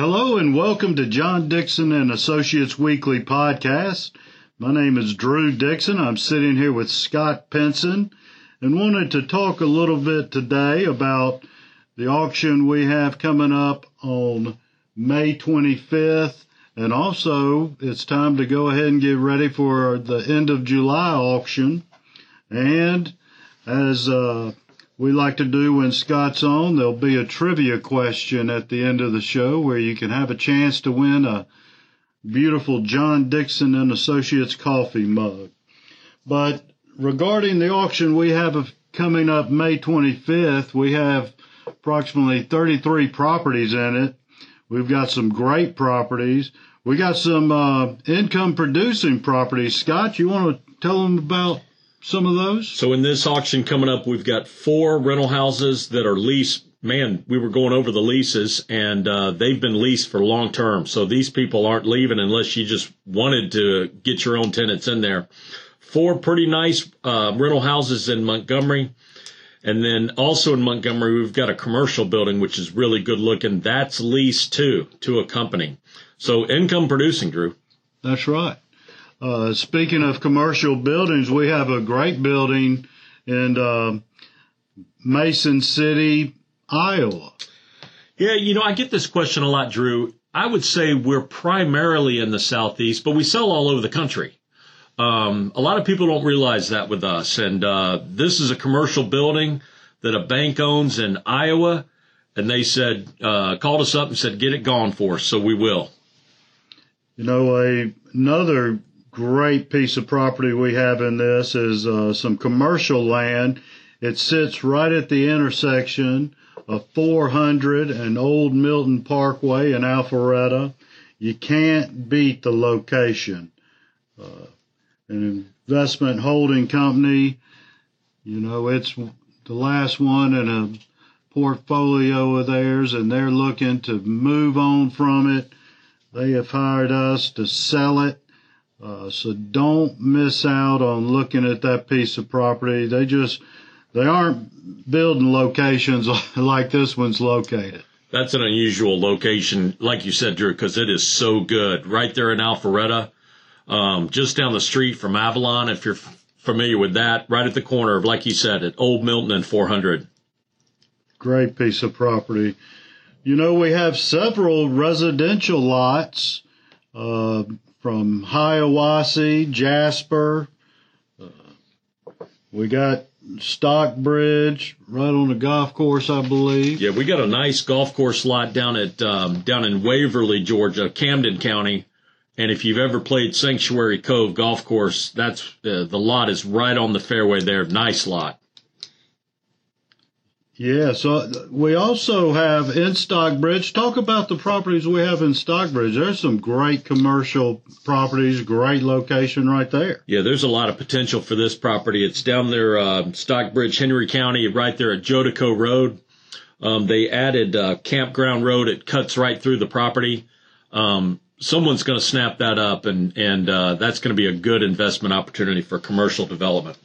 Hello and welcome to John Dixon and Associates Weekly Podcast. My name is Drew Dixon. I'm sitting here with Scott Penson and wanted to talk a little bit today about the auction we have coming up on May 25th. And also, it's time to go ahead and get ready for the end of July auction. And as uh, we like to do when Scott's on, there'll be a trivia question at the end of the show where you can have a chance to win a beautiful John Dixon and Associates coffee mug. But regarding the auction we have coming up May 25th, we have approximately 33 properties in it. We've got some great properties. We got some uh, income producing properties. Scott, you want to tell them about some of those? So in this auction coming up, we've got four rental houses that are leased. Man, we were going over the leases and uh, they've been leased for long term. So these people aren't leaving unless you just wanted to get your own tenants in there. Four pretty nice uh, rental houses in Montgomery. And then also in Montgomery, we've got a commercial building, which is really good looking. That's leased too, to a company. So income producing, Drew. That's right. Uh, speaking of commercial buildings, we have a great building in uh, Mason City, Iowa. Yeah, you know, I get this question a lot, Drew. I would say we're primarily in the Southeast, but we sell all over the country. Um, a lot of people don't realize that with us. And uh, this is a commercial building that a bank owns in Iowa. And they said, uh, called us up and said, get it gone for us. So we will. You know, a, another great piece of property we have in this is uh, some commercial land. It sits right at the intersection of 400 and Old Milton Parkway in Alpharetta. You can't beat the location. Uh, an investment holding company, you know, it's the last one in a portfolio of theirs and they're looking to move on from it. They have hired us to sell it uh, so don't miss out on looking at that piece of property. They just, they aren't building locations like this one's located. That's an unusual location, like you said, Drew, because it is so good. Right there in Alpharetta, um, just down the street from Avalon, if you're familiar with that, right at the corner of, like you said, at Old Milton and 400. Great piece of property. You know, we have several residential lots. Uh, from Hiawassee, Jasper. Uh, we got Stockbridge right on the golf course, I believe. Yeah, we got a nice golf course lot down at um, down in Waverly, Georgia, Camden County. And if you've ever played Sanctuary Cove Golf Course, that's uh, the lot is right on the fairway there. Nice lot. Yeah, so we also have in Stockbridge. Talk about the properties we have in Stockbridge. There's some great commercial properties, great location right there. Yeah, there's a lot of potential for this property. It's down there, uh, Stockbridge, Henry County, right there at Jodeco Road. Um, they added uh, Campground Road. It cuts right through the property. Um, someone's going to snap that up, and and uh, that's going to be a good investment opportunity for commercial development.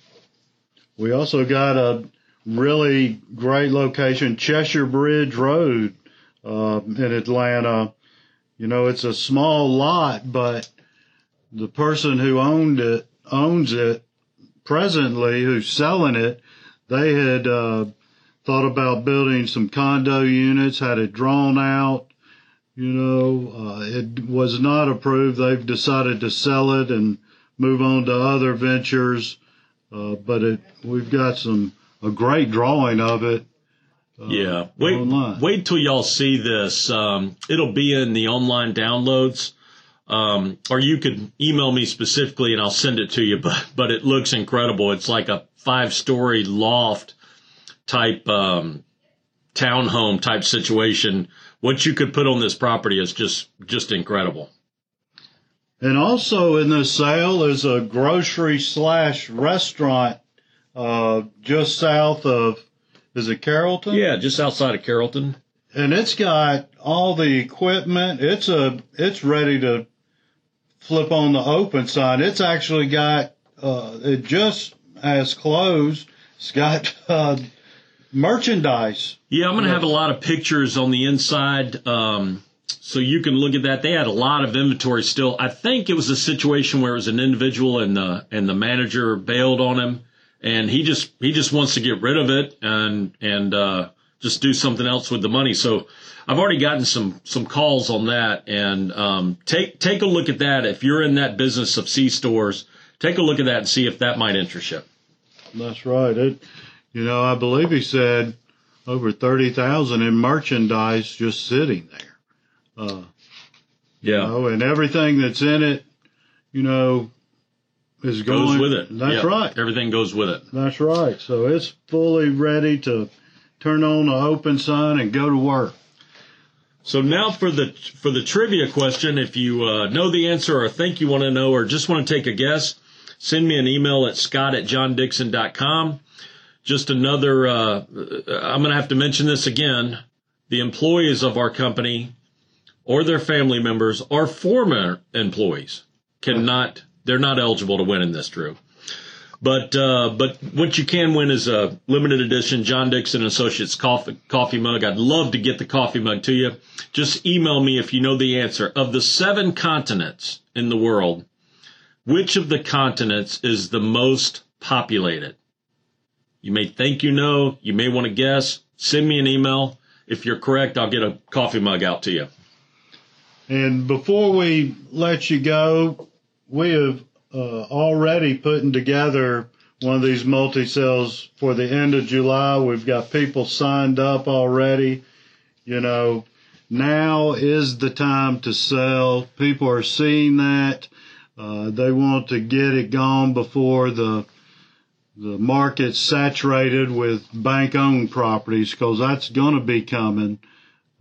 We also got a really great location, Cheshire Bridge Road uh, in Atlanta. You know, it's a small lot, but the person who owned it owns it presently, who's selling it. They had uh, thought about building some condo units, had it drawn out. You know, uh, it was not approved. They've decided to sell it and move on to other ventures. Uh, but it, we've got some a great drawing of it. Uh, yeah, wait, online. wait till y'all see this. Um, it'll be in the online downloads, um, or you could email me specifically and I'll send it to you. But but it looks incredible. It's like a five story loft type um, townhome type situation. What you could put on this property is just just incredible. And also in the sale is a grocery slash restaurant uh, just south of, is it Carrollton? Yeah, just outside of Carrollton. And it's got all the equipment. It's a, it's ready to flip on the open side. It's actually got, uh, it just has closed. It's got, uh, merchandise. Yeah, I'm going to have a lot of pictures on the inside. Um, so you can look at that. They had a lot of inventory still. I think it was a situation where it was an individual and the and the manager bailed on him, and he just he just wants to get rid of it and and uh, just do something else with the money. So I've already gotten some some calls on that, and um, take take a look at that. If you're in that business of C stores, take a look at that and see if that might interest you. That's right. It, you know, I believe he said over thirty thousand in merchandise just sitting there. Uh, yeah. You know, and everything that's in it, you know, is going goes with it. That's right. Everything goes with it. That's right. So it's fully ready to turn on the open sun and go to work. So now for the for the trivia question, if you uh, know the answer or think you want to know or just want to take a guess, send me an email at scott at johndixon.com. Just another, uh, I'm going to have to mention this again. The employees of our company or their family members or former employees cannot, they're not eligible to win in this, Drew. But uh, but what you can win is a limited edition John Dixon Associates coffee coffee mug. I'd love to get the coffee mug to you. Just email me if you know the answer. Of the seven continents in the world, which of the continents is the most populated? You may think you know. You may want to guess. Send me an email. If you're correct, I'll get a coffee mug out to you. And before we let you go, we have uh, already putting together one of these multi cells for the end of July. We've got people signed up already. You know, now is the time to sell. People are seeing that. Uh, they want to get it gone before the the market's saturated with bank owned properties because that's going to be coming.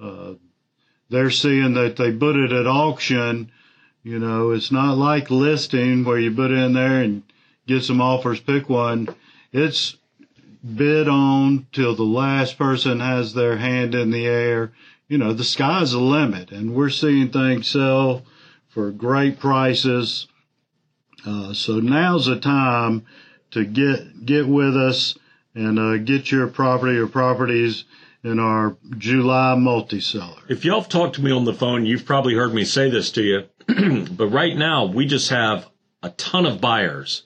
Uh, they're seeing that they put it at auction. You know, it's not like listing where you put in there and get some offers, pick one. It's bid on till the last person has their hand in the air. You know, the sky's the limit, and we're seeing things sell for great prices. Uh, so now's the time to get get with us and uh, get your property or properties in our July multi-seller. If y'all have talked to me on the phone, you've probably heard me say this to you. But right now, we just have a ton of buyers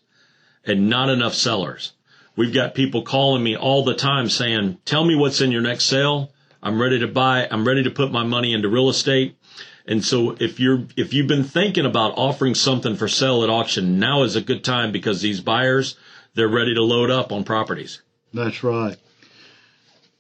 and not enough sellers. We've got people calling me all the time saying, tell me what's in your next sale. I'm ready to buy. I'm ready to put my money into real estate. And so if you're, if you've been thinking about offering something for sale at auction, now is a good time because these buyers, they're ready to load up on properties. That's right.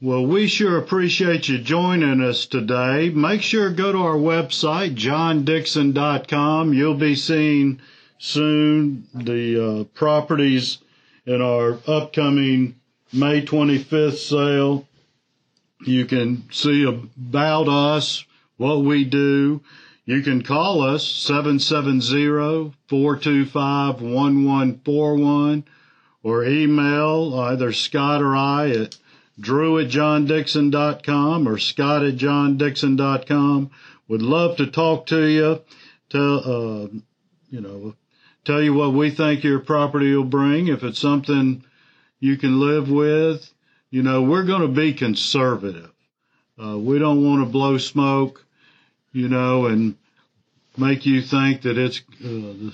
Well, we sure appreciate you joining us today. Make sure to go to our website, johndixon.com. You'll be seeing soon the uh, properties in our upcoming May 25th sale. You can see about us, what we do. You can call us 770-425-1141 or email either Scott or I at drew at johndixon.com or scott at johndixon.com. Would love to talk to you, tell, uh, you know, tell you what we think your property will bring. If it's something you can live with, you know, we're going to be conservative. Uh, we don't want to blow smoke, you know, and make you think that it's, uh,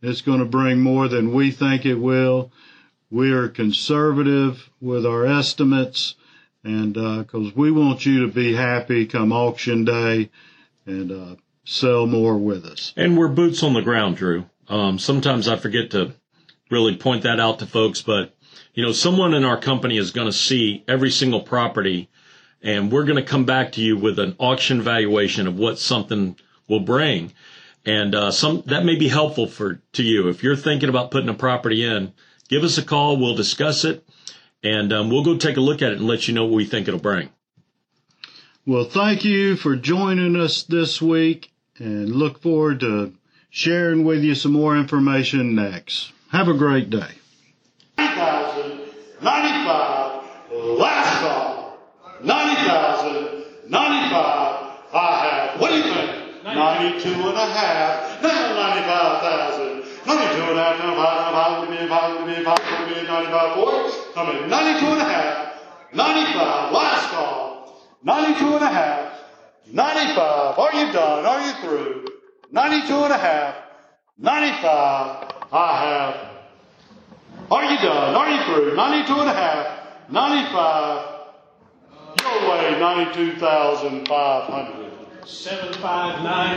it's going to bring more than we think it will. We are conservative with our estimates, and because uh, we want you to be happy come auction day and uh, sell more with us. And we're boots on the ground, Drew. Um, sometimes I forget to really point that out to folks, but you know, someone in our company is going to see every single property, and we're going to come back to you with an auction valuation of what something will bring. And uh, some that may be helpful for to you if you're thinking about putting a property in give us a call. We'll discuss it and um, we'll go take a look at it and let you know what we think it'll bring. Well, thank you for joining us this week and look forward to sharing with you some more information next. Have a great day. 90,095, last call. 90,000, 95, I have, what do you think? 92 and a half, now 95,000. 92 and a half, 95, 95, 95, 95, 4. Come in 92 and a half, 95, last call, 92 and a half. 95. Are you done? Are you through? 92 and a half. 95. I have. Are you done? Are you through? 92 and a half. 95. Your way, 92,500. 759.